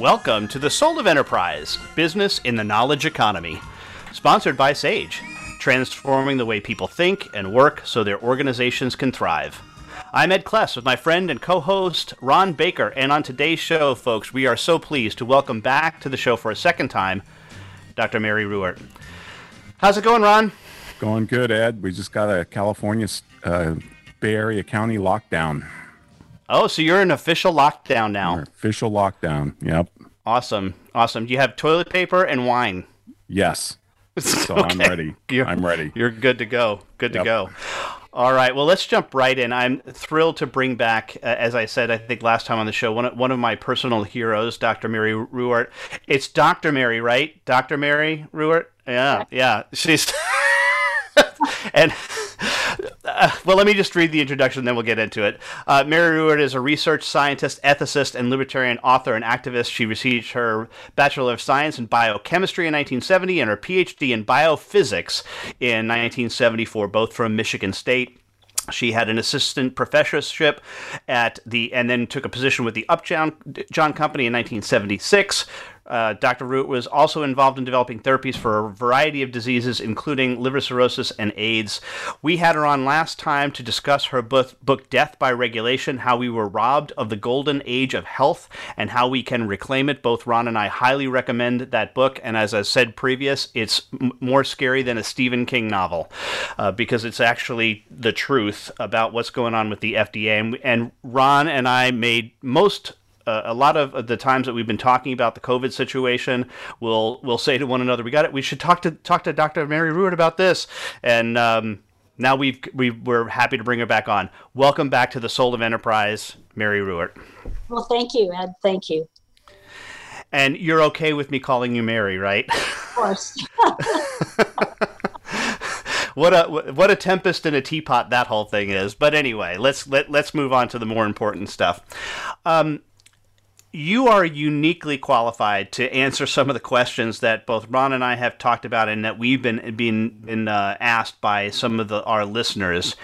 Welcome to the Soul of Enterprise Business in the Knowledge Economy, sponsored by Sage, transforming the way people think and work so their organizations can thrive. I'm Ed Kless with my friend and co host Ron Baker, and on today's show, folks, we are so pleased to welcome back to the show for a second time Dr. Mary Ruwart. How's it going, Ron? Going good, Ed. We just got a California uh, Bay Area County lockdown. Oh, so you're in official lockdown now. We're official lockdown. Yep. Awesome. Awesome. Do you have toilet paper and wine. Yes. So okay. I'm ready. You're, I'm ready. You're good to go. Good yep. to go. All right. Well, let's jump right in. I'm thrilled to bring back, uh, as I said, I think last time on the show, one of, one of my personal heroes, Dr. Mary Ruwart. It's Dr. Mary, right? Dr. Mary Ruwart. Yeah, yeah. She's and uh, well, let me just read the introduction, then we'll get into it. Uh, Mary Ruwart is a research scientist, ethicist, and libertarian author and activist. She received her Bachelor of Science in Biochemistry in 1970 and her PhD in Biophysics in 1974, both from Michigan State. She had an assistant professorship at the, and then took a position with the Upjohn John Company in 1976. Uh, Dr. Ruwart was also involved in developing therapies for a variety of diseases, including liver cirrhosis and AIDS. We had her on last time to discuss her book, book Death by Regulation How We Were Robbed of the Golden Age of Health and How We Can Reclaim It. Both Ron and I highly recommend that book. And as I said previous, it's m- more scary than a Stephen King novel uh, because it's actually the truth about what's going on with the FDA. And, and Ron and I made most uh, a lot of the times that we've been talking about the COVID situation, we'll we'll say to one another, "We got it. We should talk to talk to Dr. Mary Ruwart about this." And um, now we've we we're happy to bring her back on. Welcome back to the Soul of Enterprise, Mary Ruwart. Well, thank you, Ed. Thank you. And you're okay with me calling you Mary, right? Of course. what a what a tempest in a teapot that whole thing is. But anyway, let's let let's move on to the more important stuff. Um, you are uniquely qualified to answer some of the questions that both Ron and I have talked about and that we've been been, been uh, asked by some of the, our listeners.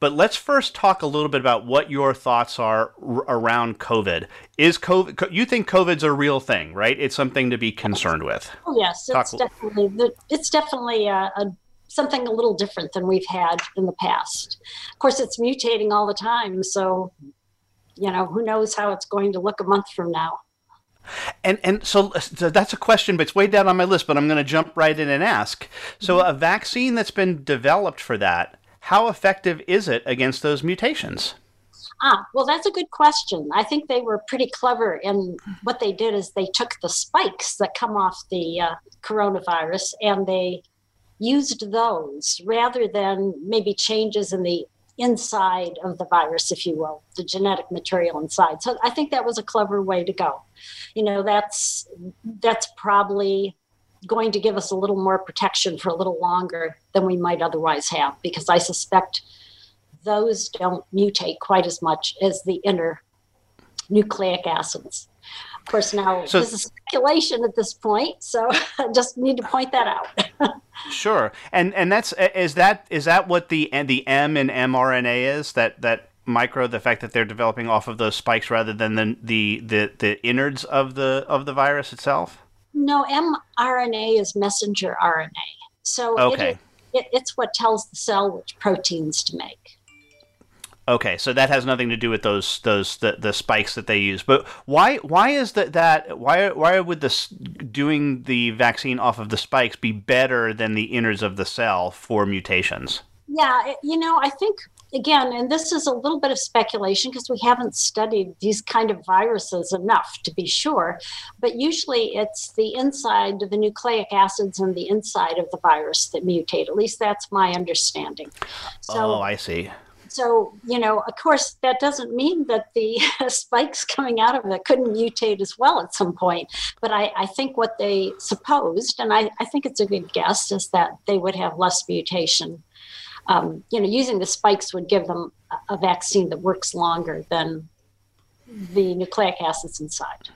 But let's first talk a little bit about what your thoughts are r- around COVID. Is COVID? You think COVID's a real thing, right? It's something to be concerned with. Oh yes, it's definitely it's definitely a, a something a little different than we've had in the past. Of course, it's mutating all the time, so you know, who knows how it's going to look a month from now. And and so, so, that's a question, but it's way down on my list. But I'm going to jump right in and ask. So a vaccine that's been developed for that, how effective is it against those mutations? Ah, well, that's a good question. I think they were pretty clever in what they did is they took the spikes that come off the uh, coronavirus and they used those rather than maybe changes in the inside of the virus, if you will, the genetic material inside. So I think that was a clever way to go. You know, that's that's probably going to give us a little more protection for a little longer than we might otherwise have, because I suspect those don't mutate quite as much as the inner nucleic acids. Of course, now so, this is speculation at this point, so I just need to point that out. sure, and and that's is that is that what the and the M in mRNA is that that micro the fact that they're developing off of those spikes rather than the the the, the innards of the of the virus itself? No, mRNA is messenger RNA, so okay. It, it, it's what tells the cell which proteins to make. Okay, so that has nothing to do with those those the, the spikes that they use. But why why is that that why why would this doing the vaccine off of the spikes be better than the innards of the cell for mutations? Yeah, you know, I think again, and this is a little bit of speculation because we haven't studied these kind of viruses enough to be sure. But usually it's the inside of the nucleic acids and the inside of the virus that mutate. At least that's my understanding. So, oh, I see so, you know, of course, that doesn't mean that the spikes coming out of it couldn't mutate as well at some point. But I, I think what they supposed, and I, I think it's a good guess, is that they would have less mutation. Um, you know, using the spikes would give them a vaccine that works longer than the nucleic acids inside.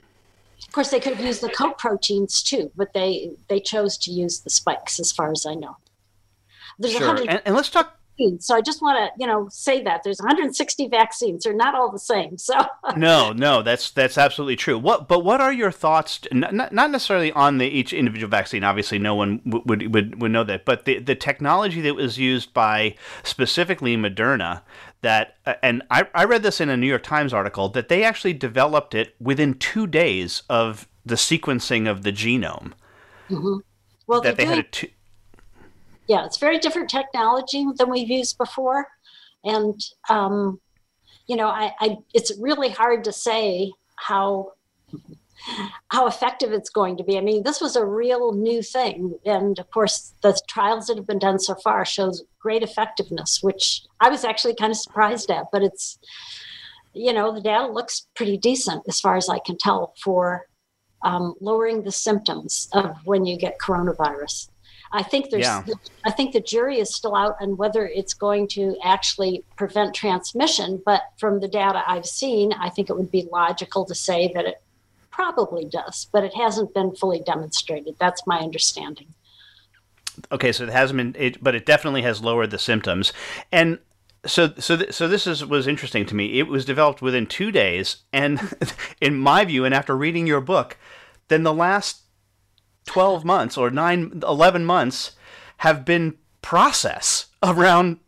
Of course, they could have used the coat proteins too, but they they chose to use the spikes, as far as I know. There's sure, and, and let's talk so I just want to, you know, say that there's 160 vaccines. They're not all the same. So no, no, that's that's absolutely true. What, but what are your thoughts? Not, not necessarily on the each individual vaccine. Obviously, no one would would would know that. But the the technology that was used by specifically Moderna. That and I, I read this in a New York Times article that they actually developed it within two days of the sequencing of the genome. Mm-hmm. Well, that they, they had a two yeah, it's very different technology than we've used before, and um, you know, I, I it's really hard to say how how effective it's going to be. I mean, this was a real new thing, and of course, the trials that have been done so far shows great effectiveness, which I was actually kind of surprised at. But it's you know, the data looks pretty decent as far as I can tell for um, lowering the symptoms of when you get coronavirus. I think there's, yeah. I think the jury is still out on whether it's going to actually prevent transmission. But from the data I've seen, I think it would be logical to say that it probably does, but it hasn't been fully demonstrated. That's my understanding. Okay, so it hasn't been, it, but it definitely has lowered the symptoms. And so so th- so this is was interesting to me. It was developed within two days, and in my view, and after reading your book, then the last 12 months or 9 11 months have been process around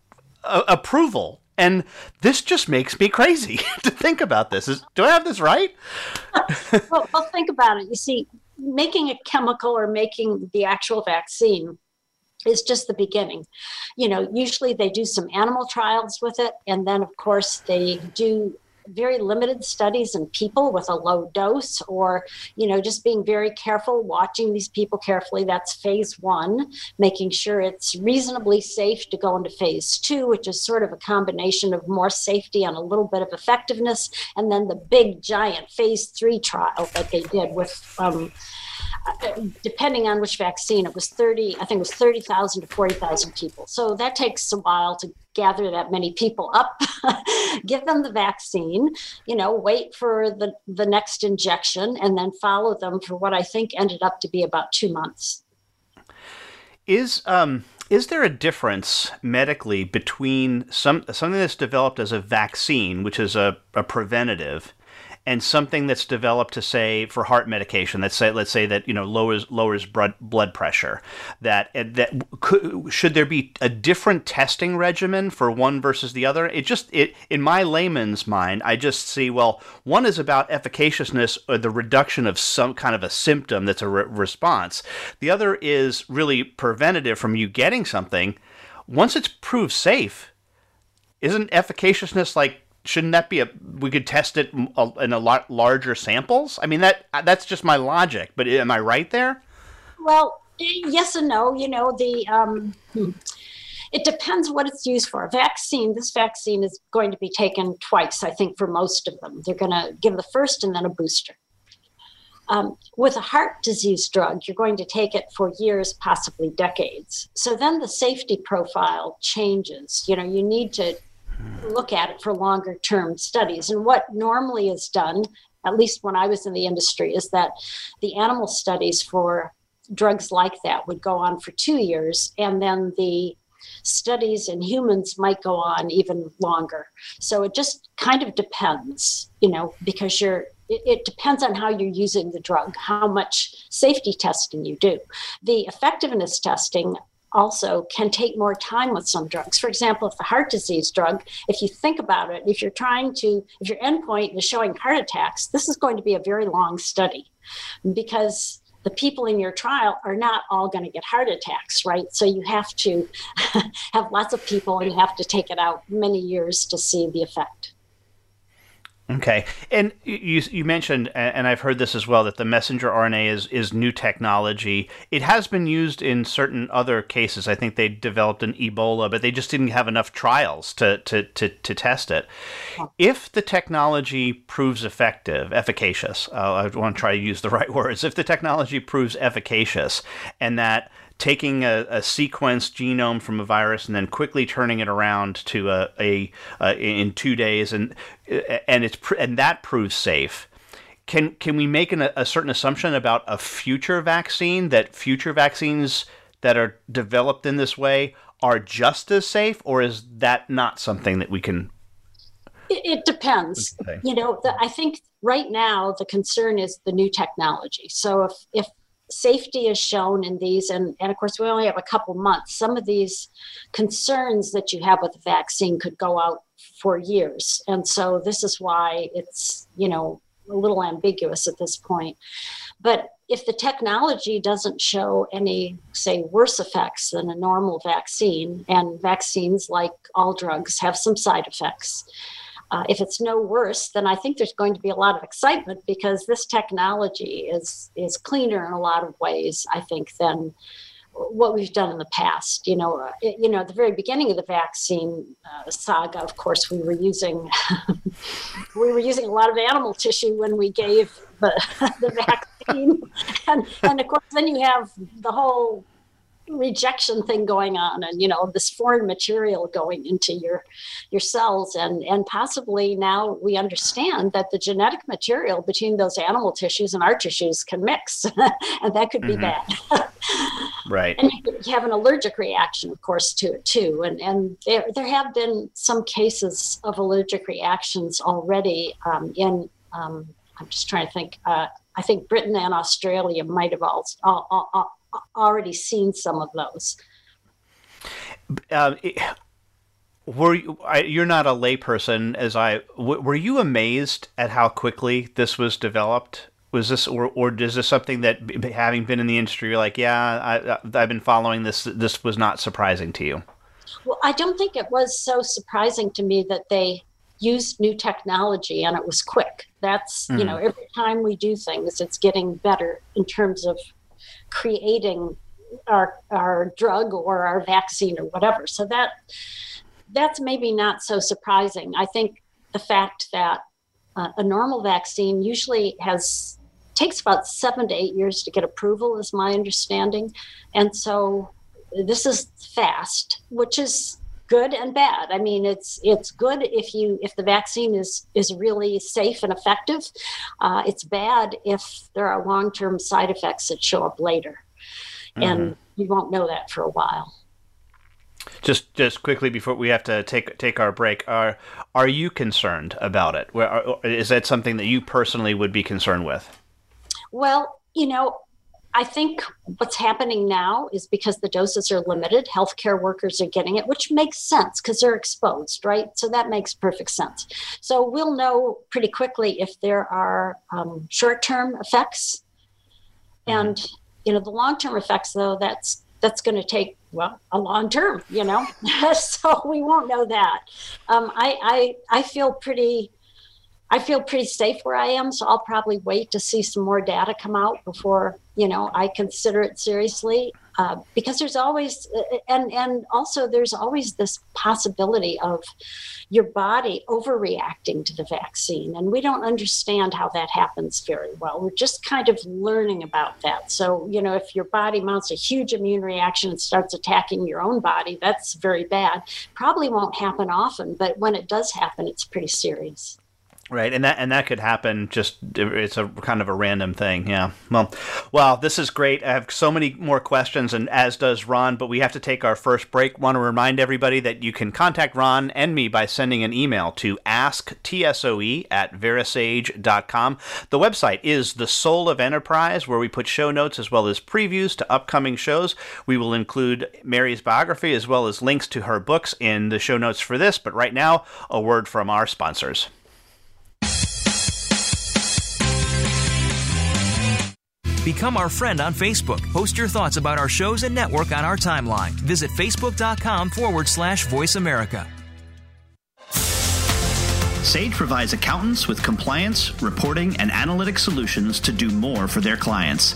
uh, approval. And this just makes me crazy to think about this. Is do i have this right? Well, well think about it. You see making a chemical or making the actual vaccine is just the beginning. You know, usually they do some animal trials with it, and then, of course, they do very limited studies in people with a low dose or you know just being very careful watching these people carefully. That's phase one making sure it's reasonably safe to go into phase two which is sort of a combination of more safety and a little bit of effectiveness. And then the big giant phase three trial that they did with um, depending on which vaccine, it was 30, I think it was 30,000 to 40,000 people. So that takes a while to gather that many people up, give them the vaccine, you know, wait for the, the next injection, and then follow them for what I think ended up to be about two months. Is, um, is there a difference medically between some something that's developed as a vaccine, which is a, a preventative, and something that's developed to say for heart medication let's say let's say that you know lowers lowers blood blood pressure that that could, should there be a different testing regimen for one versus the other? It just it in my layman's mind i just see well one is about efficaciousness or the reduction of some kind of a symptom that's a re- response. The other is really preventative from you getting something. Once it's proved safe isn't efficaciousness like shouldn't that be a we could test it in a lot larger samples? I mean that that's just my logic but am i right there? Well yes and no you know the um, it depends what it's used for. A vaccine this vaccine is going to be taken twice i think for most of them. They're going to give the first and then a booster. Um, with a heart disease drug, you're going to take it for years, possibly decades. So then the safety profile changes. You know, you need to look at it for longer term studies. And what normally is done, at least when I was in the industry, is that the animal studies for drugs like that would go on for two years, and then the studies in humans might go on even longer. So it just kind of depends, you know, because you're it, depends on how you're using the drug, how much safety testing you do. The effectiveness testing also can take more time with some drugs. For example, if the heart disease drug, if you think about it, if you're trying to, if your endpoint is showing heart attacks, this is going to be a very long study because the people in your trial are not all going to get heart attacks, right? So you have to have lots of people and you have to take it out many years to see the effect. Okay, and you you mentioned, and I've heard this as well, that the messenger RNA is is new technology. It has been used in certain other cases. I think they developed an Ebola, but they just didn't have enough trials to to to, to test it. If the technology proves effective, efficacious, uh, I want to try to use the right words. If the technology proves efficacious, and that taking a, a sequenced genome from a virus and then quickly turning it around to a, a, a in two days, and and it's and that proves safe. Can can we make an, a certain assumption about a future vaccine that future vaccines that are developed in this way are just as safe, or is that not something that we can? It, it depends. Okay. You know, the, I think right now the concern is the new technology. So if if safety is shown in these. And, and of course we only have a couple months. Some of these concerns that you have with the vaccine could go out for years. And so this is why it's you know a little ambiguous at this point. But if the technology doesn't show any say worse effects than a normal vaccine and vaccines like all drugs have some side effects uh, if it's no worse, then I think there's going to be a lot of excitement because this technology is is cleaner in a lot of ways. I think than what we've done in the past. You know, it, uh, you know, at the very beginning of the vaccine uh, saga, of course, we were using we were using a lot of animal tissue when we gave the, the vaccine, and and of course, then you have the whole rejection thing going on and you know this foreign material going into your your cells. And and possibly now we understand that the genetic material between those animal tissues and our tissues can mix and that could be mm-hmm. bad. Right. And you have an allergic reaction of course to it too. And and there there have been some cases of allergic reactions already um, in um, i'm just trying to think uh, I think Britain and Australia might have all, all, all, already seen some of those. Um, were you, I, you're not a layperson as I w- were you amazed at how quickly this was developed? Was this or or is this something that having been in the industry, you're like, yeah, I, I've been following this. This was not surprising to you. Well, I don't think it was so surprising to me that they used new technology and it was quick. That's mm. you know every time we do things, it's getting better in terms of creating our our drug or our vaccine or whatever. So that that's maybe not so surprising. I think the fact that uh, a normal vaccine usually has takes about seven to eight years to get approval, is my understanding, and so this is fast, which is good and bad. I mean, it's it's good if you if the vaccine is is really safe and effective. Uh, it's bad if there are long term side effects that show up later, mm-hmm. and you won't know that for a while. Just just quickly before we have to take take our break, are are you concerned about it? Where, is that something that you personally would be concerned with? Well, you know, I think what's happening now is because the doses are limited, healthcare workers are getting it, which makes sense because they're exposed, right? So that makes perfect sense. So we'll know pretty quickly if there are um, short term effects. Mm-hmm. And, you know, the long term effects, though, that's that's going to take well a long term you know so we won't know that um, I, I i feel pretty I feel pretty safe where I am, so I'll probably wait to see some more data come out before you know I consider it seriously. Uh, because there's always uh, and and also there's always this possibility of your body overreacting to the vaccine. And we don't understand how that happens very well. We're just kind of learning about that. So you know if your body mounts a huge immune reaction and starts attacking your own body that's very bad. Probably won't happen often but when it does happen it's pretty serious Right, and that and that could happen. Just it's a kind of a random thing. Yeah. Well, well, this is great. I have so many more questions, and as does Ron. But we have to take our first break. Want to remind everybody that you can contact Ron and me by sending an email to asktsoe at verasage.com. The website is the Soul of Enterprise, where we put show notes as well as previews to upcoming shows. We will include Mary's biography as well as links to her books in the show notes for this. But right now, a word from our sponsors. Become our friend on Facebook. Post your thoughts about our shows and network on our timeline. Visit facebook.com forward slash voice America. Sage provides accountants with compliance, reporting, and analytic solutions to do more for their clients.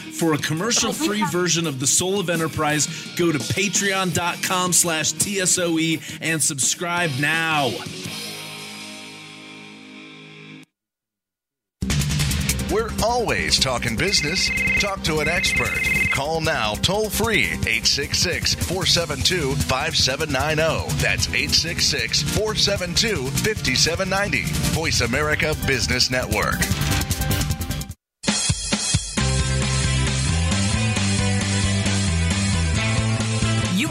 For a commercial-free oh, version of The Soul of Enterprise, go to patreon.com slash TSOE and subscribe now. We're always talking business. Talk to an expert. Call now toll free 866 472 5790. That's 866 472 5790. Voice America Business Network.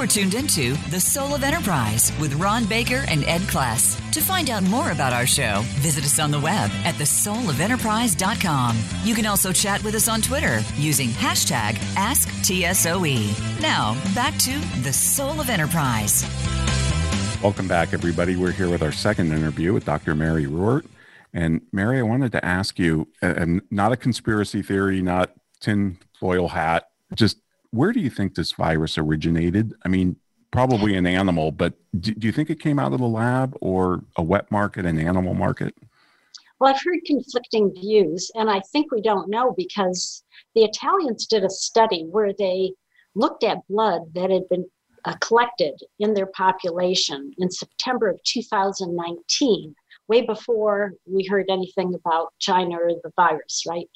Are tuned into The Soul of Enterprise with Ron Baker and Ed Kless. To find out more about our show, visit us on the web at thesoulofenterprise.com. You can also chat with us on Twitter using hashtag AskTSOE. Now, back to The Soul of Enterprise. Welcome back, everybody. We're here with our second interview with Dr. Mary Ruwart. And Mary, I wanted to ask you, and not a conspiracy theory, not tin foil hat, just where do you think this virus originated? I mean, probably an animal, but do, do, you think it came out of the lab or a wet market, an animal market? Well, I've heard conflicting views, and I think we don't know because the Italians did a study where they looked at blood that had been uh, collected in their population in September of 2019, way before we heard anything about China or the virus, right?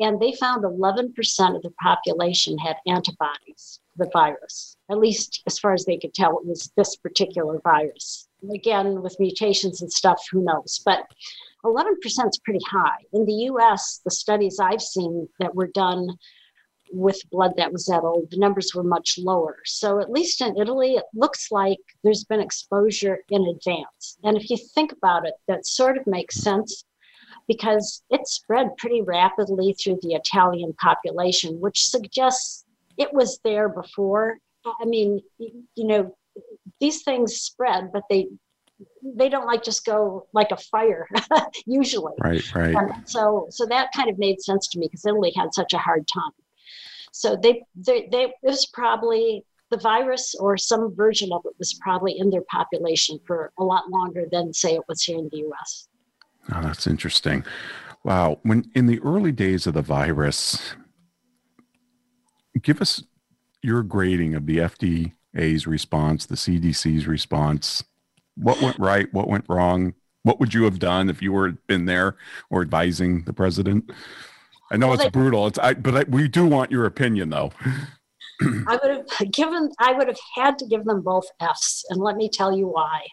And they found 11% of the population had antibodies to the virus, at least as far as they could tell, it was this particular virus. Again, with mutations and stuff, who knows? But 11% is pretty high. In the US, the studies I've seen that were done with blood that was that old, the numbers were much lower. So, at least in Italy, it looks like there's been exposure in advance. And if you think about it, that sort of makes sense because it spread pretty rapidly through the Italian population, which suggests it was there before. I mean, you know, these things spread, but they they don't like just go like a fire usually. Right, right. So so that kind of made sense to me because Italy had such a hard time. So they they, they it was probably the virus or some version of it was probably in their population for a lot longer than say it was here in the US. Oh, that's interesting. Wow. When in the early days of the virus, give us your grading of the FDA's response, the CDC's response. What went right? What went wrong? What would you have done if you were been there or advising the president? I know well, it's they, brutal. It's I, but I, we do want your opinion, though. I would have given. I would have had to give them both Fs, and let me tell you why.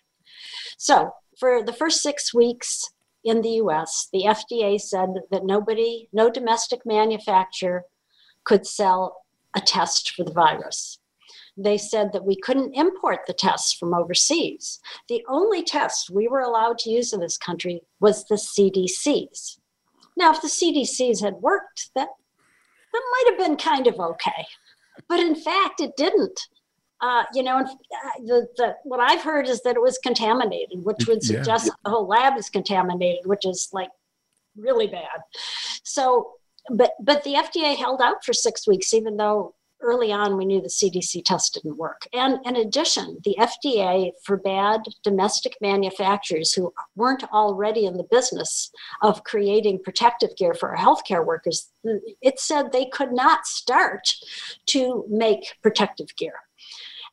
So, for the first six weeks, in the US, the FDA said that nobody, no domestic manufacturer could sell a test for the virus. They said that we couldn't import the tests from overseas. The only test we were allowed to use in this country was the CDC's. Now, if the CDC's had worked, that, that might have been kind of okay. But in fact, it didn't uh, you know, uh, the, the, what I've heard is that it was contaminated, which would suggest yeah. the whole lab is contaminated, which is like really bad. So, but but the FDA held out for six weeks, even though early on we knew the CDC test didn't work. And in addition, the FDA forbade domestic manufacturers who weren't already in the business of creating protective gear for our healthcare workers. It said they could not start to make protective gear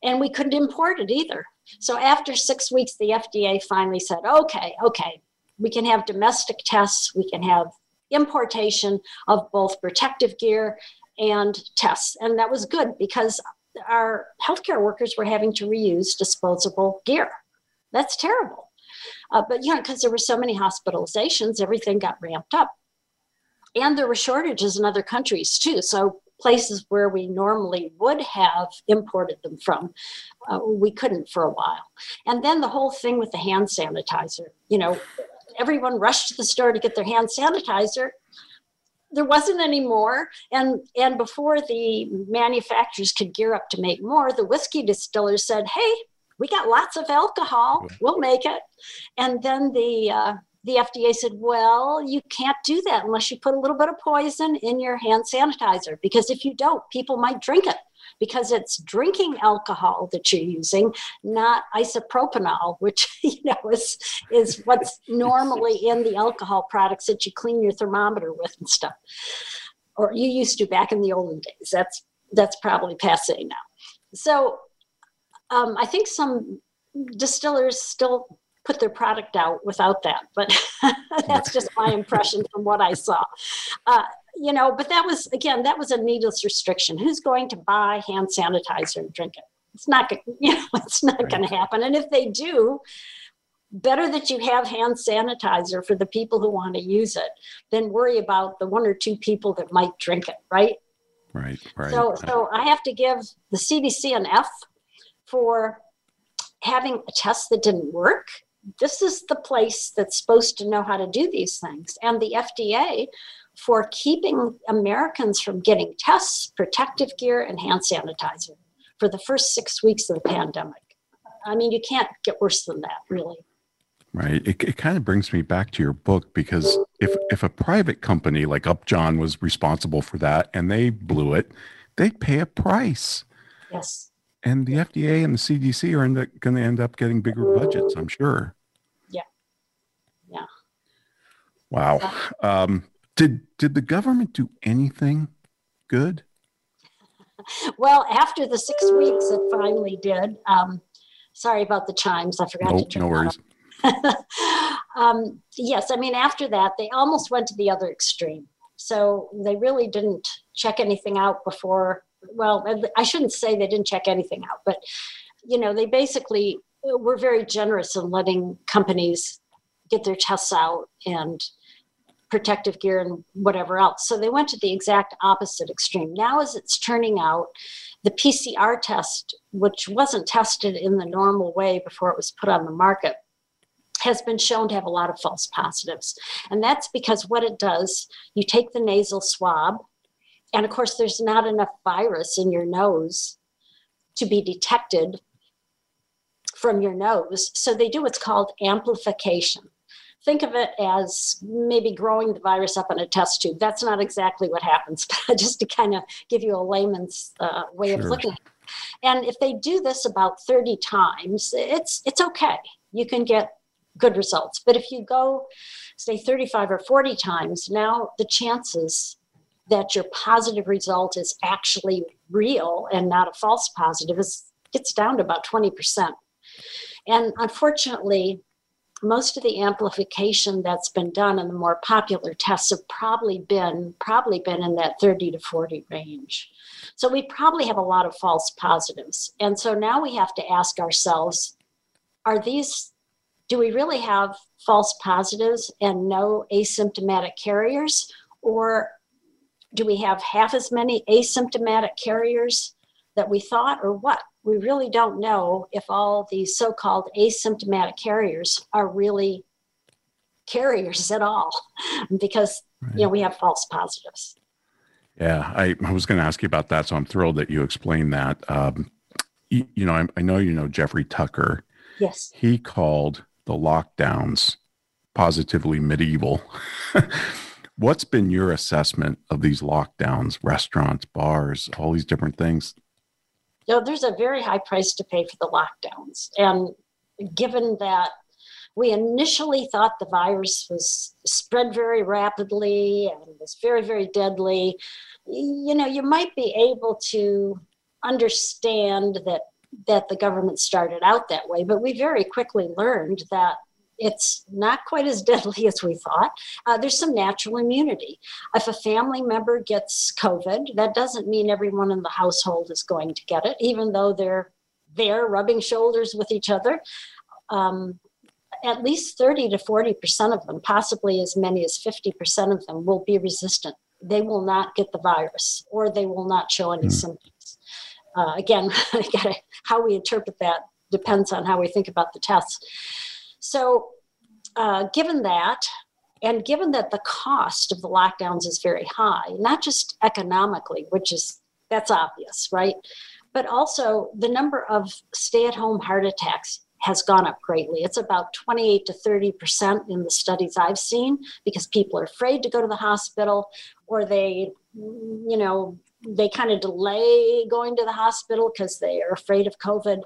and we couldn't import it either. So after six weeks, the FDA finally said, okay, okay, we can have domestic tests, we can have importation of both protective gear and tests. And that was good because our healthcare workers were having to reuse disposable gear. That's terrible. Uh, but, you know, because there were so many hospitalizations, everything got ramped up. And there were shortages in other countries too. So, places where we normally would have imported them from, uh, we couldn't for a while. And then the whole thing with the hand sanitizer, you know, everyone rushed to the store to get their hand sanitizer. There wasn't any more. And and before the manufacturers could gear up to make more the whiskey distillers said hey we got lots of alcohol. We'll make it. And then the uh, the fda said well you can't do that unless you put a little bit of poison in your hand sanitizer because if you don't people might drink it because it's drinking alcohol that you're using, not isopropanol, which you know is is what's normally in the alcohol products that you clean your thermometer with and stuff. Or you used to back in the olden days. That's that's probably passe now. So um, I think some distillers still put their product out without that, but that's just my impression from what I saw. Uh, you know, but that was again, that was a needless restriction. Who's going to buy hand sanitizer and drink it? It's not, you know, it's not right. going to happen. And if they do, better that you have hand sanitizer for the people who want to use it than worry about the one or two people that might drink it, right? Right, right. So, so I have to give the CDC an F for having a test that didn't work. This is the place that's supposed to know how to do these things. And the FDA for keeping Americans from getting tests, protective gear, and hand sanitizer for the first six weeks of the pandemic. I mean, you can't get worse than that, really. Right. It, it kind of brings me back to your book because if if a private company like Upjohn was responsible for that and they blew it, they'd pay a price. Yes. And the FDA and the CDC are going to end up getting bigger budgets, I'm sure. Yeah. Yeah. Wow. Um, did did the government do anything good? well, after the six weeks, it finally did. Um, sorry about the chimes. I forgot nope, to turn no worries. um, yes, I mean after that, they almost went to the other extreme. So they really didn't check anything out before. Well, I shouldn't say they didn't check anything out, but you know, they basically were very generous in letting companies get their tests out and protective gear and whatever else. So they went to the exact opposite extreme. Now, as it's turning out, the PCR test, which wasn't tested in the normal way before it was put on the market, has been shown to have a lot of false positives. And that's because what it does, you take the nasal swab, and of course, there's not enough virus in your nose to be detected from your nose. So they do what's called amplification think of it as maybe growing the virus up in a test tube. That's not exactly what happens, but just to kind of give you a layman's uh, way sure. of looking at it. And if they do this about 30 times, it's it's okay. You can get good results. But if you go, say, 35 or 40 times, now the chances that your positive result is actually real and not a false positive is gets down to about 20%. And unfortunately, most of the amplification that's been done in the more popular tests have probably been probably been in that 30 to 40 range. So we probably have a lot of false positives. And so now we have to ask ourselves are these do we really have false positives and no asymptomatic carriers? Or do we have half as many asymptomatic carriers that we thought or what? We really don't know if all these so called asymptomatic carriers are really carriers at all because right. you know we have false positives. Yeah i, I was going to ask you about that so i'm thrilled that you explained that. Um, you, you, know I, I know you know jeffrey tucker. Yes. He called the lockdowns positively medieval what's been your assessment of these lockdowns restaurants bars all these different things you know, there's a very high price to pay for the lockdowns. And given that we initially thought the virus was spread very rapidly and was very, very deadly, you know, you might be able to understand that that the government started out that way, but we very quickly learned that it's not quite as deadly as we thought. Uh, there's some natural immunity. If a family member gets COVID, that doesn't mean everyone in the household is going to get it, even though they're there rubbing shoulders with each other. Um, at least 30 to 40% of them, possibly as many as 50% of them, will be resistant. They will not get the virus or they will not show any mm. symptoms. Uh, again, how we interpret that depends on how we think about the tests. So, uh, given that, and given that the cost of the lockdowns is very high, not just economically, which is that's obvious, right? But also the number of stay at home heart attacks has gone up greatly. It's about 28 to 30% in the studies I've seen because people are afraid to go to the hospital or they, you know, they kind of delay going to the hospital because they are afraid of COVID.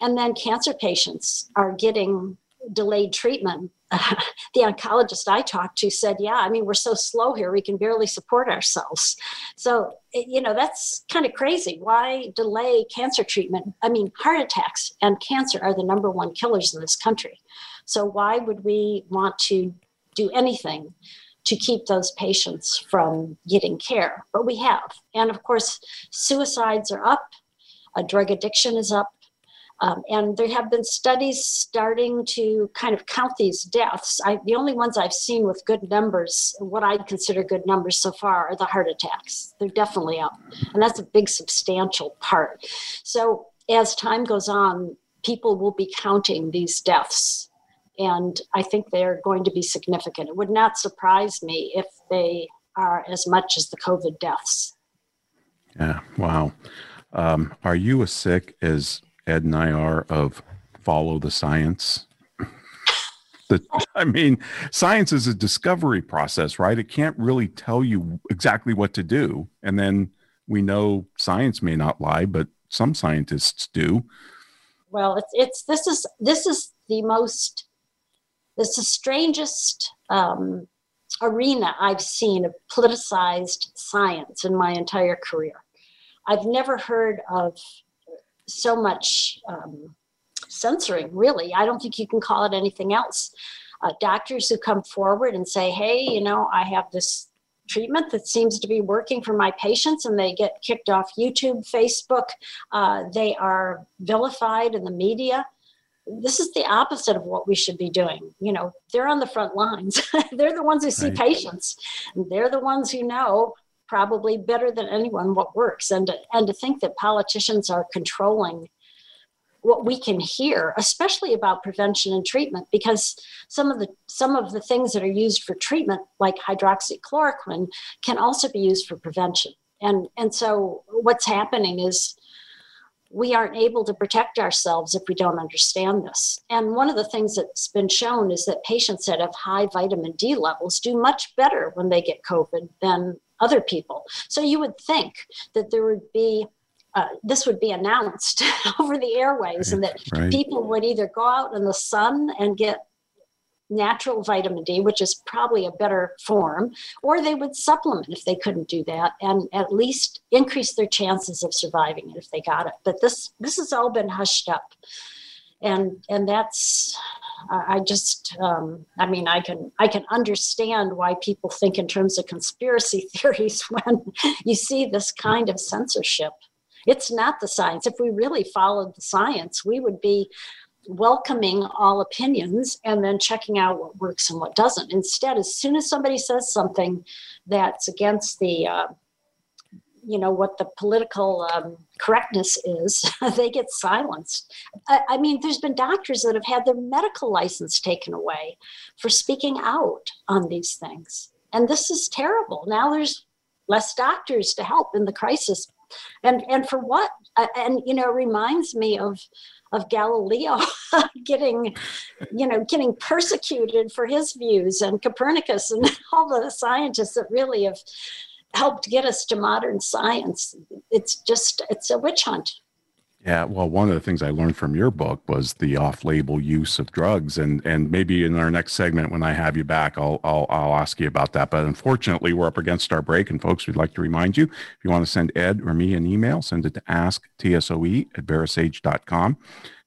And then cancer patients are getting delayed treatment. the oncologist I talked to said, Yeah, I mean, we're so slow here, we can barely support ourselves. So, eh, you know, that's kind of crazy. Why delay cancer treatment? I mean, heart attacks and cancer are the number one killers in this country. So, why would we want to do anything? to keep those patients from getting care. But we have. And of course, suicides are up, drug addiction is up. Um, and there have been studies starting to kind of count these deaths. I, the only ones I've seen with good numbers, what I consider good numbers so far, are the heart attacks. They're definitely up. And that's a big, substantial part. So as time goes on, people will be counting these deaths and I think they're going to be significant. It would not surprise me if they are as much as the COVID deaths. Yeah, wow. Um, are you as sick as Ed and I are of follow the science? the, I mean, science is a discovery process, right? It can't really tell you exactly what to do. And then we know science may not lie, but some scientists do. Well, it's, it's this is this is the most it's the strangest um, arena I've seen of politicized science in my entire career. I've never heard of so much um, censoring, really. I don't think you can call it anything else. Uh, doctors who come forward and say, hey, you know, I have this treatment that seems to be working for my patients and they get kicked off YouTube, Facebook. Uh, they are vilified in the media this is the opposite of what we should be doing. You know, they're on the front lines. they're the ones who see right. patients. They're the ones who know probably better than anyone what works. And and to think that politicians are controlling what we can hear, especially about prevention and treatment, because some of the some of the things that are used for treatment, like hydroxychloroquine, can also be used for prevention. And and so what's happening is we aren't able to protect ourselves if we don't understand this. And one of the things that's been shown is that patients that have high vitamin D levels do much better when they get COVID than other people. So you would think that there would be uh, this would be announced over the airways right, and that right. people would either go out in the sun and get natural vitamin D, which is probably a better form, or they would supplement if they couldn't do that and at least increase their chances of surviving it if they got it. But this this has all been hushed up. And and that's I just um, I mean I can I can understand why people think in terms of conspiracy theories when you see this kind of censorship. It's not the science. If we really followed the science, we would be welcoming all opinions and then checking out what works and what doesn't. Instead, as soon as somebody says something that's against the, uh, you know, what the political um, correctness is, they get silenced. I, I mean, there's been doctors that have had their medical license taken away for speaking out on these things. And this is terrible. Now there's less doctors to help in the crisis. And, and for what? And, you know, it reminds me of of Galileo getting, you know, getting persecuted for his views, and Copernicus and all the scientists that really have helped get us to modern science. It's just it's a witch hunt. Yeah, well, one of the things I learned from your book was the off-label use of drugs, and and maybe in our next segment when I have you back, I'll I'll I'll ask you about that. But unfortunately, we're up against our break, and folks, we'd like to remind you if you want to send Ed or me an email, send it to ask tsoe at verasage.com.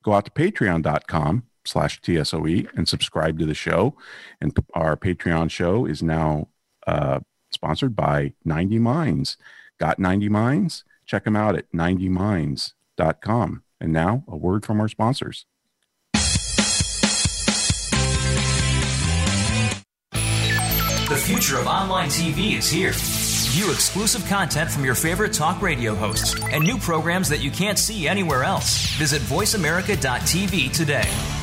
Go out to patreon.com slash TSOE and subscribe to the show. And our Patreon show is now uh, sponsored by 90 Minds. Got 90 Minds? Check them out at 90minds.com. And now a word from our sponsors. The future of online TV is here. View exclusive content from your favorite talk radio hosts and new programs that you can't see anywhere else. Visit VoiceAmerica.tv today.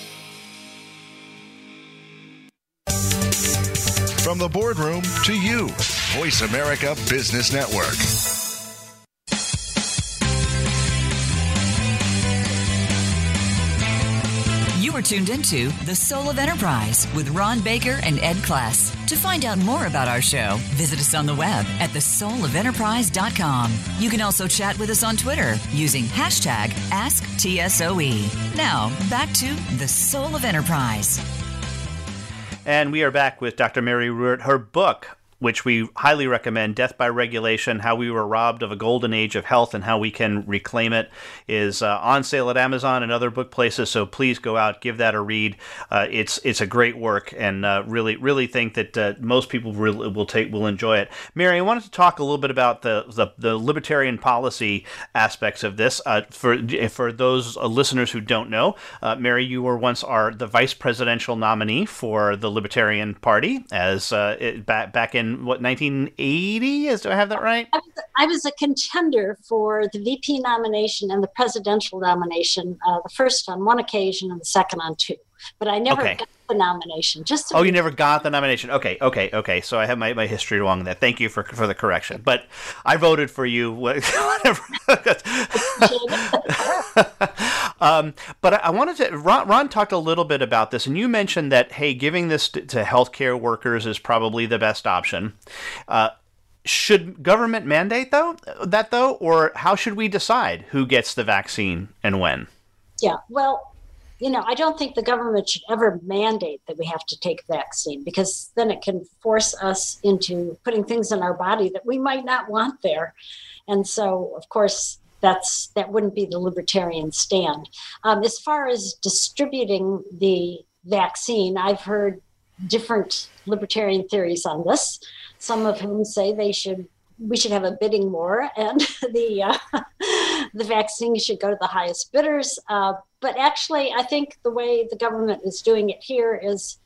From the boardroom to you, Voice America Business Network. You are tuned into The Soul of Enterprise with Ron Baker and Ed Kless. To find out more about our show, visit us on the web at thesoulofenterprise.com. You can also chat with us on Twitter using hashtag AskTSOE. Now, back to The Soul of Enterprise. And we are back with Dr. Mary Ruwart. Her book, which we highly recommend, Death by Regulation How We Were Robbed of a Golden Age of Health and How We Can Reclaim It, is uh, on sale at Amazon and other book places. So please go out, give that a read. Uh, it's it's a great work, and uh, really really think that uh, most people will, will take will enjoy it. Mary, I wanted to talk a little bit about the the, the libertarian policy aspects of this. Uh, for for those uh, listeners who don't know, Mary, you were once our the vice presidential nominee for the Libertarian Party as it, back back in what 1980 is do i have that right I was, I was a contender for the vp nomination and the presidential nomination uh, the first on one occasion and the second on two but i never Okay. got the nomination just so Oh, you never got the nomination. Okay, okay, okay. So I have my, my history wrong there. Thank you for for the correction. But I voted for you. Whatever. um, but I, I wanted to. Ron, Ron talked a little bit about this, and you mentioned that hey, giving this to, to healthcare workers is probably the best option. Uh, should government mandate though that though, or how should we decide who gets the vaccine and when? Yeah, well, you know, I don't think the government should ever mandate that we have to take a vaccine because then it can force us into putting things in our body that we might not want there. And so, of course, that's that wouldn't be the libertarian stand. Um, as far as distributing the vaccine, I've heard different libertarian theories on this. Some of whom say they should we should have a bidding war and the uh, the vaccine should go to the highest bidders. Uh, but actually, I think the way the government is doing it here is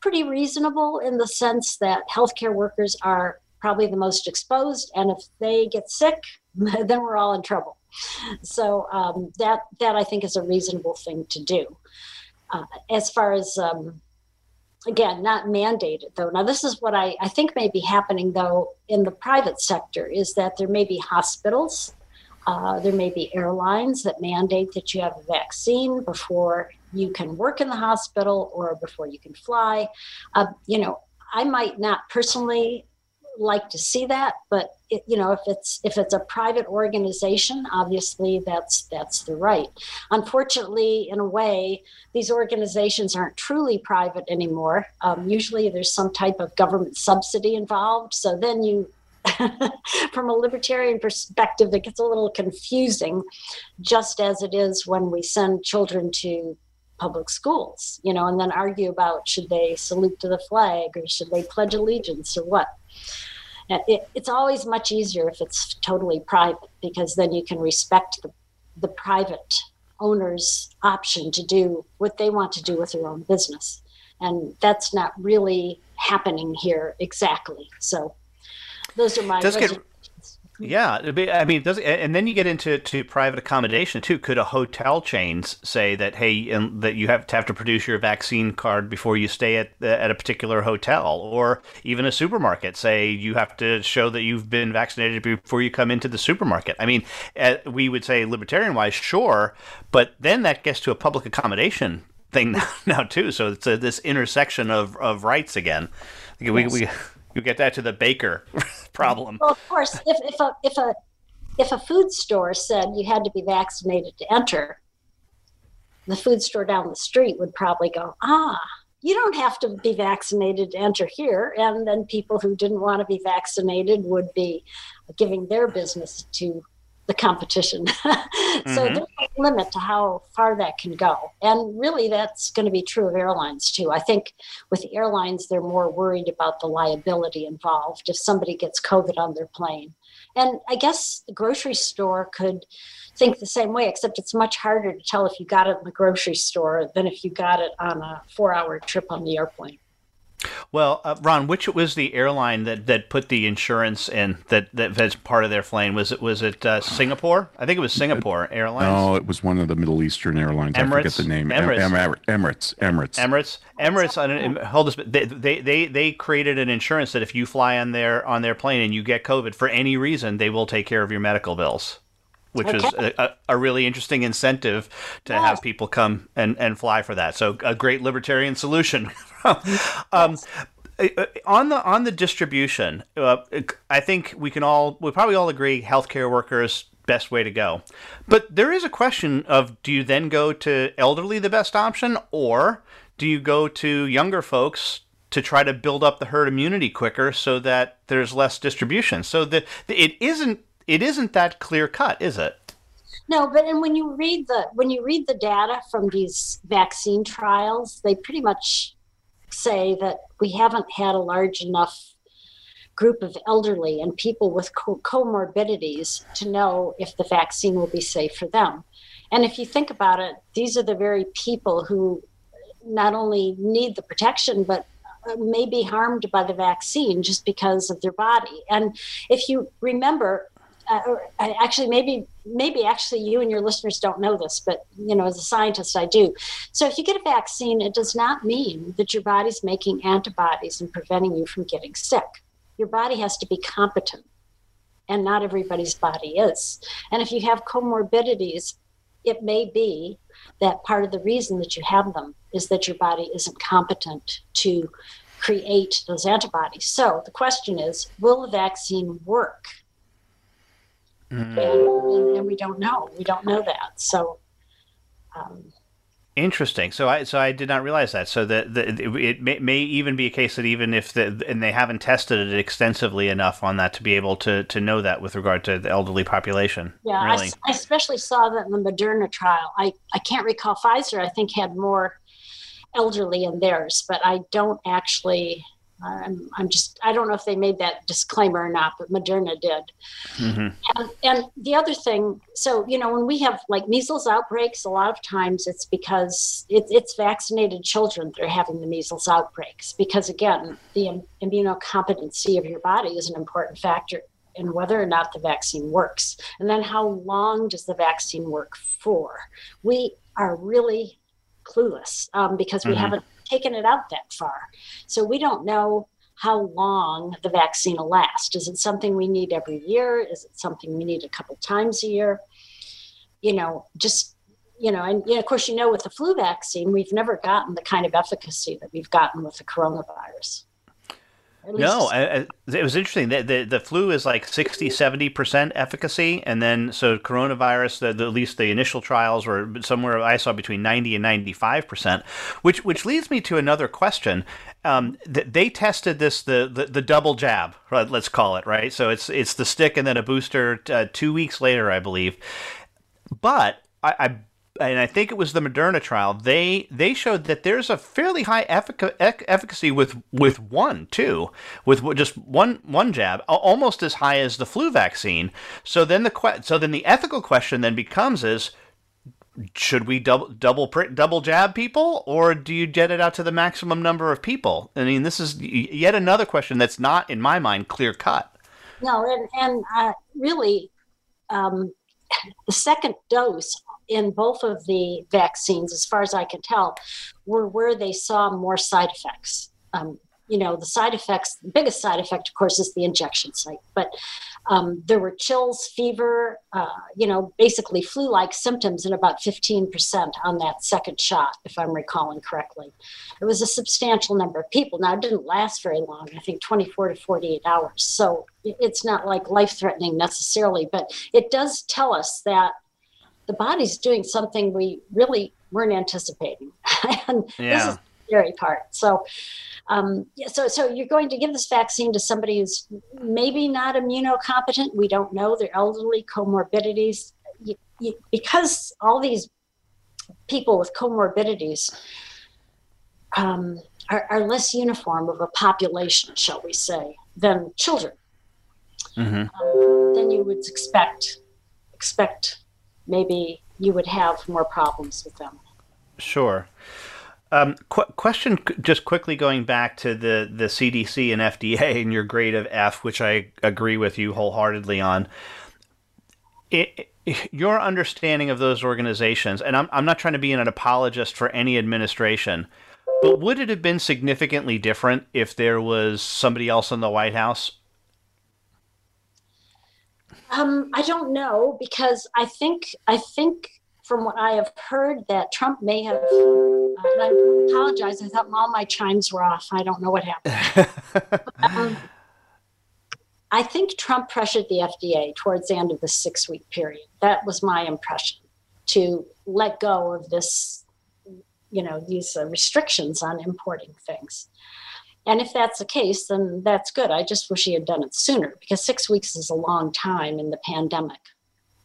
pretty reasonable in the sense that healthcare workers are probably the most exposed, and if they get sick, then we're all in trouble. So um, that that I think is a reasonable thing to do. Uh, as far as um, again, not mandated though. Now, this is what I, I think may be happening though in the private sector is that there may be hospitals, uh, there may be airlines that mandate that you have a vaccine before you can work in the hospital or before you can fly. Uh, you know, I might not personally like to see that, but it, you know, if it's if it's a private organization, obviously that's that's the right. Unfortunately, in a way, these organizations aren't truly private anymore. Um, usually, there's some type of government subsidy involved. So then you from a libertarian perspective, it gets a little confusing, just as it is when we send children to public schools, you know, and then argue about should they salute to the flag or should they pledge allegiance or what. It, it's always much easier if it's totally private because then you can respect the, the private owner's option to do what they want to do with their own business. And that's not really happening here exactly. So those are my does get, yeah, I mean, does and then you get into to private accommodation too. Could a hotel chains say that hey, that you have to have to produce your vaccine card before you stay at uh, at a particular hotel, or even a supermarket say you have to show that you've been vaccinated before you come into the supermarket? I mean, uh, we would say libertarian wise, sure, but then that gets to a public accommodation thing now, now too. So it's a, this intersection of, of rights again. We, yes. we you get that to the baker problem. Well, of course, if, if a if a if a food store said you had to be vaccinated to enter, the food store down the street would probably go, ah, you don't have to be vaccinated to enter here. And then people who didn't want to be vaccinated would be giving their business to the competition. so mm-hmm. there's a limit to how far that can go. And really, that's going to be true of airlines too. I think with airlines, they're more worried about the liability involved if somebody gets COVID on their plane. And I guess the grocery store could think the same way, except it's much harder to tell if you got it in the grocery store than if you got it on a four hour trip on the airplane. Well, uh, Ron, which was the airline that, that put the insurance in that, that that's part of their plane? Was it was it uh, Singapore? I think it was Singapore Airlines. No, it was one of the Middle Eastern airlines. Emirates? I forget the name. Emirates. Em- Emirates. Emirates. Emirates. Emirates. Emirates. Hold this. They, they they they created an insurance that if you fly on their on their plane and you get COVID for any reason, they will take care of your medical bills which okay. is a, a, really interesting incentive to yes. have people come and, and fly for that. So a great libertarian solution. um, uh, uh, on the on the distribution, uh, I think we can all we probably all agree healthcare workers best way to go. But there is a question of do you then go to elderly the best option or do you go to younger folks to try to build up the herd immunity quicker so that there's less distribution. So that it isn't it isn't that clear cut, is it? No, but and when you read the when you read the data from these vaccine trials, they pretty much say that we haven't had a large enough group of elderly and people with co- comorbidities to know if the vaccine will be safe for them. And if you think about it, these are the very people who not only need the protection, but uh, may be harmed by the vaccine just because of their body. And if you remember, uh, actually maybe maybe actually you and your listeners don't know this but you know as a scientist i do. So if you get a vaccine it does not mean that your body's making antibodies and preventing you from getting sick. Your body has to be competent and not everybody's body is. And if you have comorbidities it may be that part of the reason that you have them is that your body isn't competent to create those antibodies. So the question is will the vaccine work mm. and, and, we don't know. We don't know that. So. Um, Interesting. So I so I did not realize that. So that it may, may, even be a case that even if the and they haven't tested it extensively enough on that to be able to to know that with regard to the elderly population. Yeah, really. I, I especially saw that in the Moderna trial. I I can't recall Pfizer. I think had more elderly in theirs, but I don't actually I'm, I'm just, I don't know if they made that disclaimer or not, but Moderna did. Mm-hmm. And, and the other thing, so, you know, when we have like measles outbreaks, a lot of times it's because it, it's vaccinated children that are having the measles outbreaks. Because again, the immunocompetency of your body is an important factor in whether or not the vaccine works. And then how long does the vaccine work for? We are really clueless um, because we mm-hmm. haven't taken it out that far. So we don't know how long the vaccine will last. Is it something we need every year? Is it something we need a couple times a year? You know, just you know, and you know, of course, you know, with the flu vaccine, we've never gotten the kind of efficacy that we've gotten with the coronavirus. No, I, it was interesting. The, the, the flu is like 60, 70% efficacy. And then, so coronavirus, the, the, at least the initial trials were somewhere I saw between 90 and 95%, which, which leads me to another question. Um, they tested this, the, the, the, double jab, let's call it, right? So it's, it's the stick and then a booster uh, two weeks later, I believe. But I, I and I think it was the Moderna trial. They they showed that there's a fairly high effic- efficacy with with one too, with just one one jab, almost as high as the flu vaccine. So then the que- so then the ethical question then becomes is should we double double double jab people or do you get it out to the maximum number of people? I mean, this is yet another question that's not in my mind clear cut. No, and and uh, really, um, the second dose in both of the vaccines, as far as I can tell, were where they saw more side effects. Um, you know, the side effects, the biggest side effect, of course, is the injection site. But um, there were chills, fever, uh, you know, basically flu like symptoms in about 15% on that second shot, if I'm recalling correctly. It was a substantial number of people. Now, it didn't last very long, I think 24 to 48 hours. So it's not like life threatening necessarily, but it does tell us that the body's doing something we really weren't anticipating. and yeah. this is the scary part. So, um, so, so you're going to give this vaccine to somebody who's maybe not immunocompetent. We don't know their elderly comorbidities. You, you, because all these people with comorbidities um, are, are, less uniform of a population, shall we say, than children. Mm-hmm. Um, then you would expect expect maybe you would have more problems with them. Sure. Um, qu- question just quickly going back to the, the CDC and FDA and your grade of F, which I agree with you wholeheartedly on. It, your understanding of those organizations, and I'm, I'm not trying to be an apologist for any administration, but would it have been significantly different if there was somebody else in the White House um, I don't know because I think I think from what I have heard that Trump may have. Uh, and I apologize. I thought all my chimes were off. I don't know what happened. um, I think Trump pressured the FDA towards the end of the six week period. That was my impression to let go of this, you know, these uh, restrictions on importing things. And if that's the case, then that's good. I just wish he had done it sooner because six weeks is a long time in the pandemic.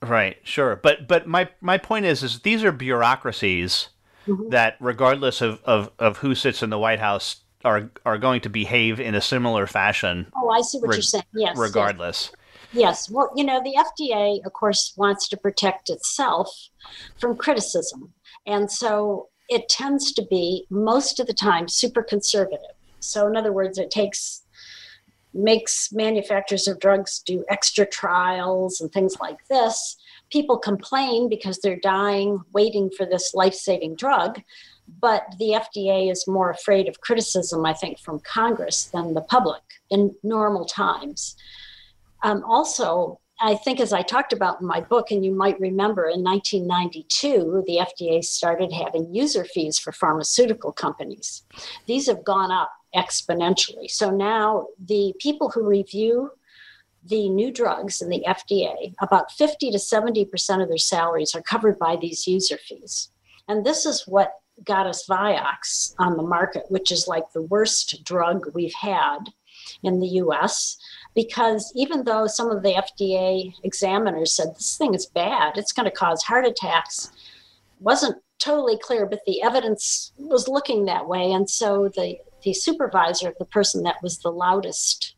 Right, sure. But but my my point is is these are bureaucracies mm-hmm. that regardless of, of, of who sits in the White House are are going to behave in a similar fashion. Oh, I see what re- you're saying. Yes. Regardless. Yes. yes. Well, you know, the FDA, of course, wants to protect itself from criticism. And so it tends to be most of the time super conservative. So, in other words, it takes makes manufacturers of drugs do extra trials and things like this. People complain because they're dying waiting for this life saving drug, but the FDA is more afraid of criticism, I think, from Congress than the public in normal times. Um, also, I think, as I talked about in my book, and you might remember in 1992, the FDA started having user fees for pharmaceutical companies. These have gone up exponentially. So now the people who review the new drugs in the FDA, about 50 to 70% of their salaries are covered by these user fees. And this is what got us Vioxx on the market, which is like the worst drug we've had in the US. Because even though some of the FDA examiners said this thing is bad, it's going to cause heart attacks, wasn't totally clear, but the evidence was looking that way. And so the the supervisor, the person that was the loudest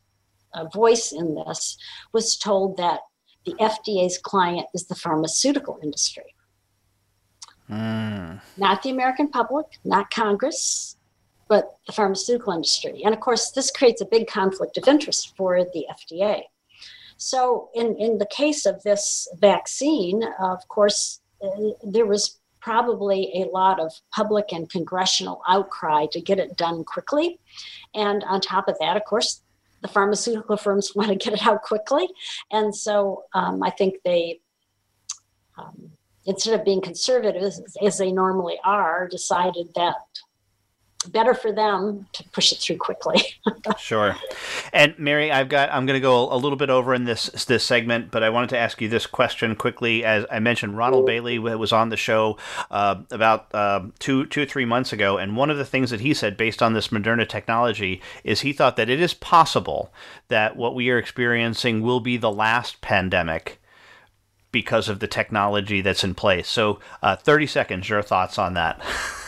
uh, voice in this, was told that the FDA's client is the pharmaceutical industry. Mm. Not the American public, not Congress, but the pharmaceutical industry. And of course, this creates a big conflict of interest for the FDA. So, in, in the case of this vaccine, of course, uh, there was probably a lot of public and congressional outcry to get it done quickly. And on top of that, of course, the pharmaceutical firms want to get it out quickly. And so um, I think they, um, instead of being conservative as, as they normally are, decided that better for them to push it through quickly. sure. And Mary, I've got I'm going to go a little bit over in this this segment, but I wanted to ask you this question quickly. As I mentioned, Ronald Bailey was on the show uh, about uh, two two three months ago, and one of the things that he said, based on this Moderna technology, is he thought that it is possible that what we are experiencing will be the last pandemic because of the technology that's in place. So, uh, 30 seconds, your thoughts on that?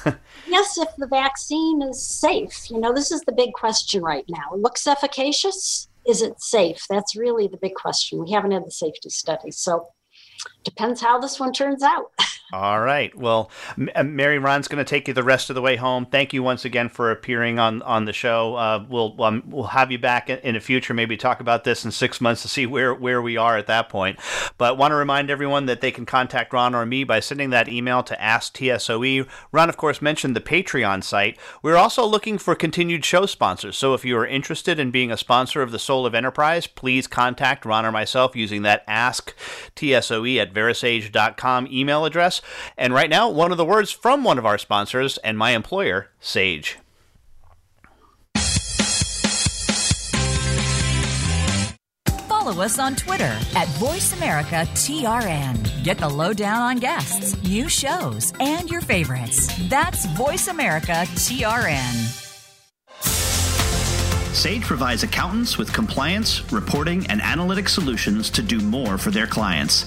yes, if the vaccine is safe. You know, this is the big question right now. It looks efficacious. Is it safe? That's really the big question. We haven't had the safety studies. So, depends how this one turns out. All right. Well, uh, Mary Ron's going to take you the rest of the way home. Thank you once again for appearing on on the show. Uh, we'll um, we'll have you back in, the future. Maybe talk about this in six months to see where where we are at that point. But want to remind everyone that they can contact Ron or me by sending that email to AskTSOE. Ron, of course, mentioned the Patreon site. We're also looking for continued show sponsors. So if you are interested in being a sponsor of the Soul of Enterprise, please contact Ron or myself using that AskTSOE at verasage.com email address. And right now, one of the words from one of our sponsors and my employer, Sage. Follow us on Twitter at VoiceAmericaTRN. Get the lowdown on guests, new shows, and your favorites. That's VoiceAmericaTRN. Sage provides accountants with compliance, reporting, and analytic solutions to do more for their clients.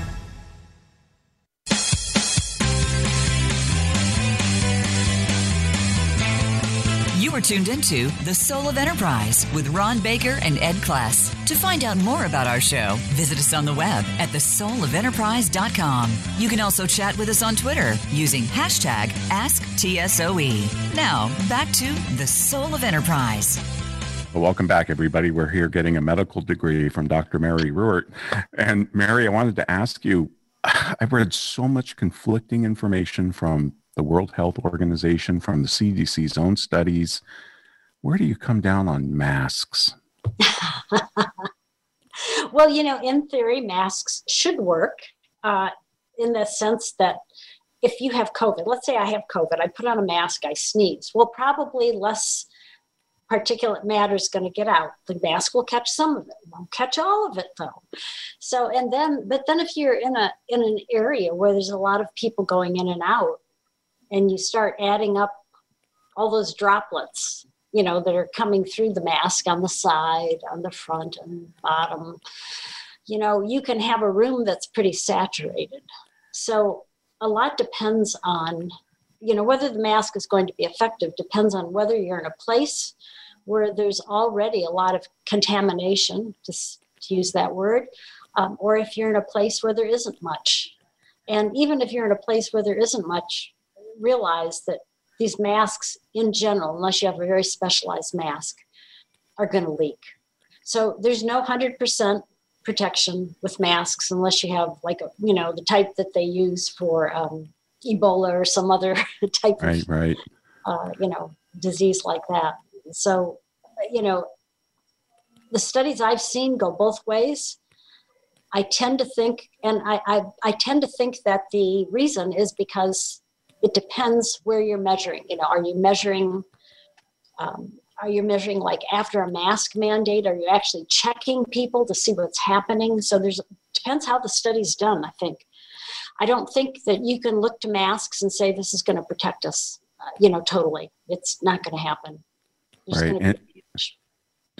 You are tuned into The Soul of Enterprise with Ron Baker and Ed Kless. To find out more about our show, visit us on the web at thesoulofenterprise.com. You can also chat with us on Twitter using hashtag AskTSOE. Now, back to The Soul of Enterprise. Well, welcome back, everybody. We're here getting a medical degree from Dr. Mary Ruwart. And Mary, I wanted to ask you I've read so much conflicting information from the World Health Organization, from the CDC's own studies. Where do you come down on masks? well, you know, in theory, masks should work uh, in the sense that if you have COVID, let's say I have COVID, I put on a mask, I sneeze. Well, probably less particulate matter is going to get out. The mask will catch some of it, won't catch all of it though. So, and then, but then if you're in a in an area where there's a lot of people going in and out, and you start adding up all those droplets you know that are coming through the mask on the side on the front and bottom you know you can have a room that's pretty saturated. So a lot depends on you know whether the mask is going to be effective depends on whether you're in a place where there's already a lot of contamination to, to use that word um, or if you're in a place where there isn't much. And even if you're in a place where there isn't much realize that these masks in general, unless you have a very specialized mask, are going to leak. So there's no 100% protection with masks unless you have like a, you know the type that they use for um, Ebola or some other type right, of right. Uh, you know disease like that. So you know the studies I've seen go both ways. I tend to think, and I, I, I tend to think that the reason is because it depends where you're measuring. You know, are you measuring? Um, are you measuring like after a mask mandate? Are you actually checking people to see what's happening? So there's depends how the study's done. I think. I don't think that you can look to masks and say this is going to protect us. Uh, you know, totally. It's not going to happen. There's right.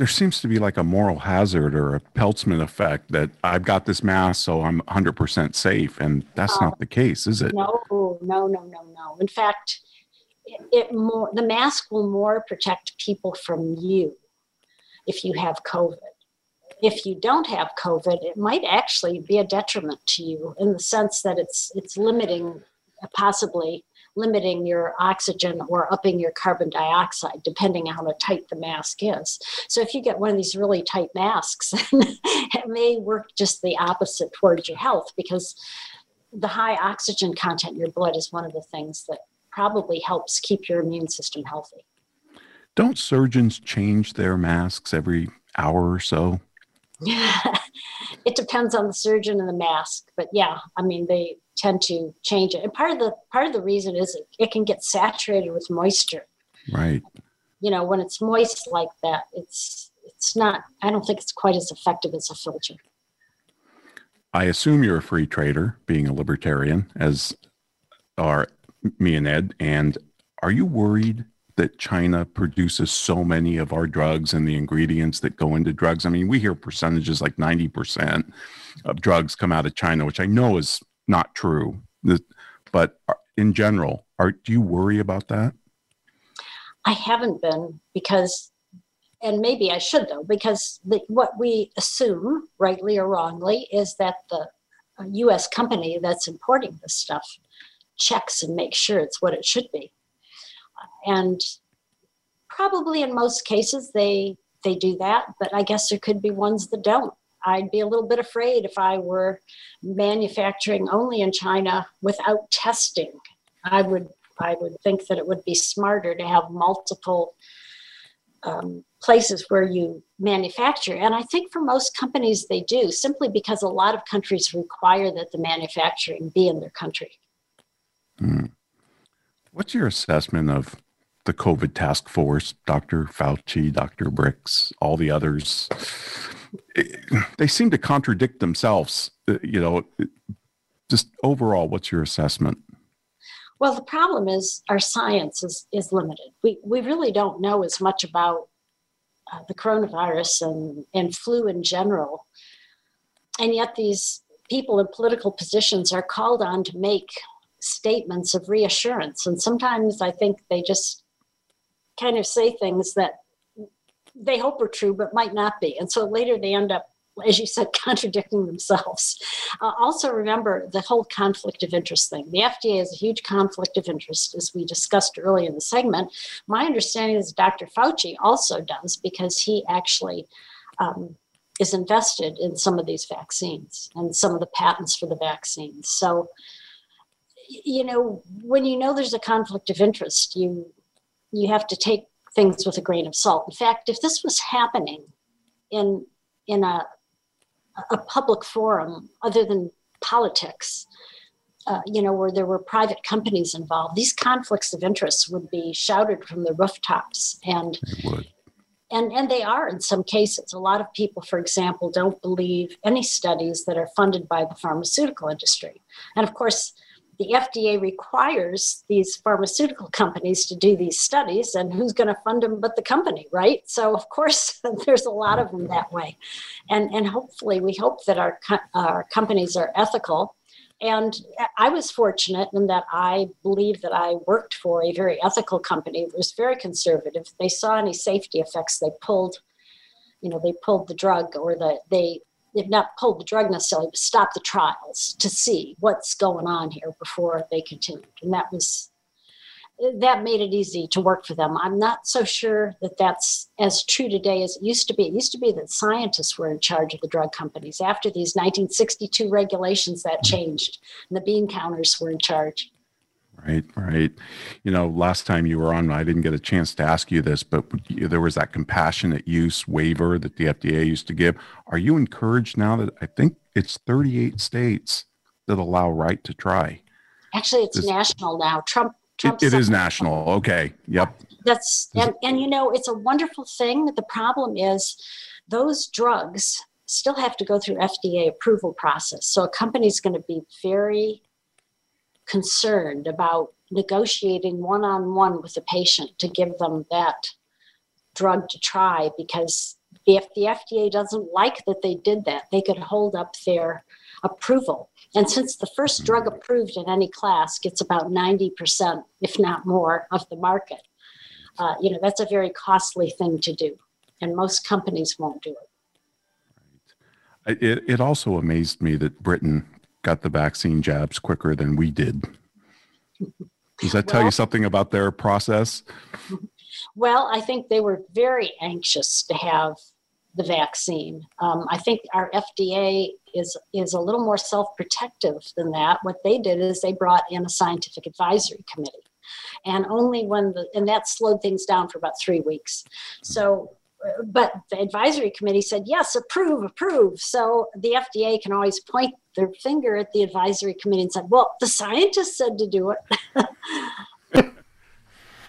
There seems to be like a moral hazard or a Peltzman effect that I've got this mask, so I'm 100% safe. And that's not the case, is it? No, no, no, no, no. In fact, it, it more the mask will more protect people from you if you have COVID. If you don't have COVID, it might actually be a detriment to you in the sense that it's it's limiting possibly limiting your oxygen or upping your carbon dioxide, depending on how tight the mask is. So if you get one of these really tight masks, it may work just the opposite towards your health because the high oxygen content in your blood is one of the things that probably helps keep your immune system healthy. Don't surgeons change their masks every hour or so? it depends on the surgeon and the mask, but yeah, I mean they tend to change it. And part of the part of the reason is it, it can get saturated with moisture. Right. You know, when it's moist like that, it's it's not. I don't think it's quite as effective as a filter. I assume you're a free trader, being a libertarian, as are me and Ed. And are you worried that China produces so many of our drugs and the ingredients that go into drugs? I mean, we hear percentages like 90% of drugs come out of China, which I know is not true. But uh, in general, are, do you worry about that? I haven't been because, and maybe I should though, because the, what we assume, rightly or wrongly, is that the uh, U.S. company that's importing this stuff checks and makes sure it's what it should be. And probably in most cases they they do that, but I guess there could be ones that don't. I'd be a little bit afraid if I were manufacturing only in China without testing. I would I would think that it would be smarter to have multiple um, places where you manufacture. And I think for most companies they do, simply because a lot of countries require that the manufacturing be in their country. Hmm. What's your assessment of the COVID task force, Dr. Fauci, Dr. Birx, all the others? They seem to contradict themselves. Uh, you know, just overall, what's your assessment? Well, the problem is our science is, is limited. We, we really don't know as much about uh, the coronavirus and, and flu in general. And yet, these people in political positions are called on to make statements of reassurance. And sometimes I think they just kind of say things that they hope are true but might not be. And so later they end up, as you said, contradicting themselves. Uh, also, remember the whole conflict of interest thing. The FDA is a huge conflict of interest, as we discussed earlier in the segment. My understanding is Dr. Fauci also does because he actually. Um, is invested in some of these vaccines and some of the patents for the vaccines. So you know, when you know there's a conflict of interest, you you have to take things with a grain of salt. In fact, if this was happening in in a a public forum other than politics, uh, you know, where there were private companies involved, these conflicts of interest would be shouted from the rooftops, and and and they are in some cases. A lot of people, for example, don't believe any studies that are funded by the pharmaceutical industry, and of course the FDA requires these pharmaceutical companies to do these studies, and who's going to fund them but the company, right? So, of course, there's a lot of them that way. And, and hopefully, we hope that our, our companies are ethical. And I was fortunate in that I believe that I worked for a very ethical company. It was very conservative. They saw any safety effects, they pulled, you know, they pulled the drug or the, they they've not pulled the drug necessarily, but stopped the trials to see what's going on here before they continued. And that was that made it easy to work for them. I'm not so sure that that's as true today as it used to be. It used to be that scientists were in charge of the drug companies. After these 1962 regulations, that changed, and the bean counters were in charge. Right, right. You know, last time you were on, I didn't get a chance to ask you this, but there was that compassionate use waiver that the FDA used to give. Are you encouraged now that I think it's 38 states that allow right to try? Actually, it's this, national now. Trump. Trump it, it is national. Okay. Yep. That's and and you know it's a wonderful thing. The problem is those drugs still have to go through FDA approval process. So a company's going to be very concerned about negotiating one on one with the patient to give them that drug to try because if the FDA doesn't like that they did that, they could hold up their approval. And since the first drug approved in any class gets about 90%, if not more, of the market, uh, you know, that's a very costly thing to do. And most companies won't do it. It, it also amazed me that Britain got the vaccine jabs quicker than we did. Does that tell you something about their process? Well, I think they were very anxious to have the vaccine. Um, I think our FDA is is a little more self protective than that. What they did is they brought in a scientific advisory committee, and only when the and that slowed things down for about three weeks. So. But the advisory committee said, yes, approve, approve. So the FDA can always point their finger at the advisory committee and said, well, the scientists said to do it.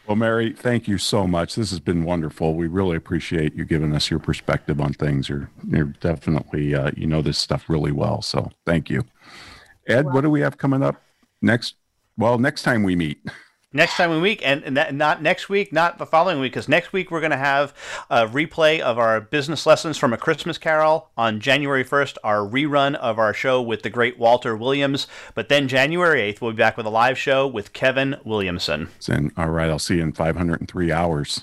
Well, Mary, thank you so much. This has been wonderful. We really appreciate you giving us your perspective on things. You're, you're definitely, uh, you know this stuff really well. So thank you. Ed, what do we have coming up next? Well, next time we meet. next time we week and, and that, not next week not the following week because next week we're going to have a replay of our business lessons from a christmas carol. On january 1st our rerun of our show with the great walter williams. But then january 8th we'll be back with a live show with kevin williamson. All right i'll see you in 503 hours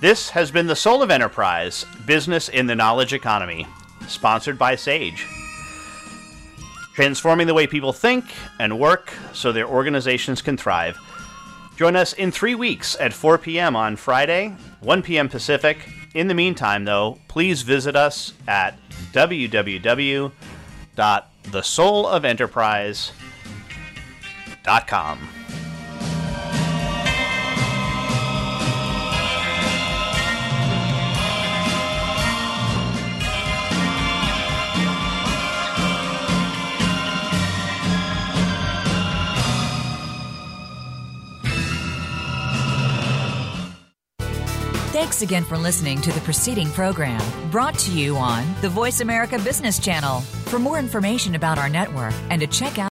This has been the Soul of Enterprise Business in the Knowledge Economy, sponsored by Sage. Transforming the way people think and work so their organizations can thrive. Join us in three weeks at 4 p.m. on Friday, 1 p.m. Pacific. In the meantime, though, please visit us at www.thesoulofenterprise.com. Thanks again for listening to the preceding program brought to you on the Voice America Business Channel. For more information about our network and to check out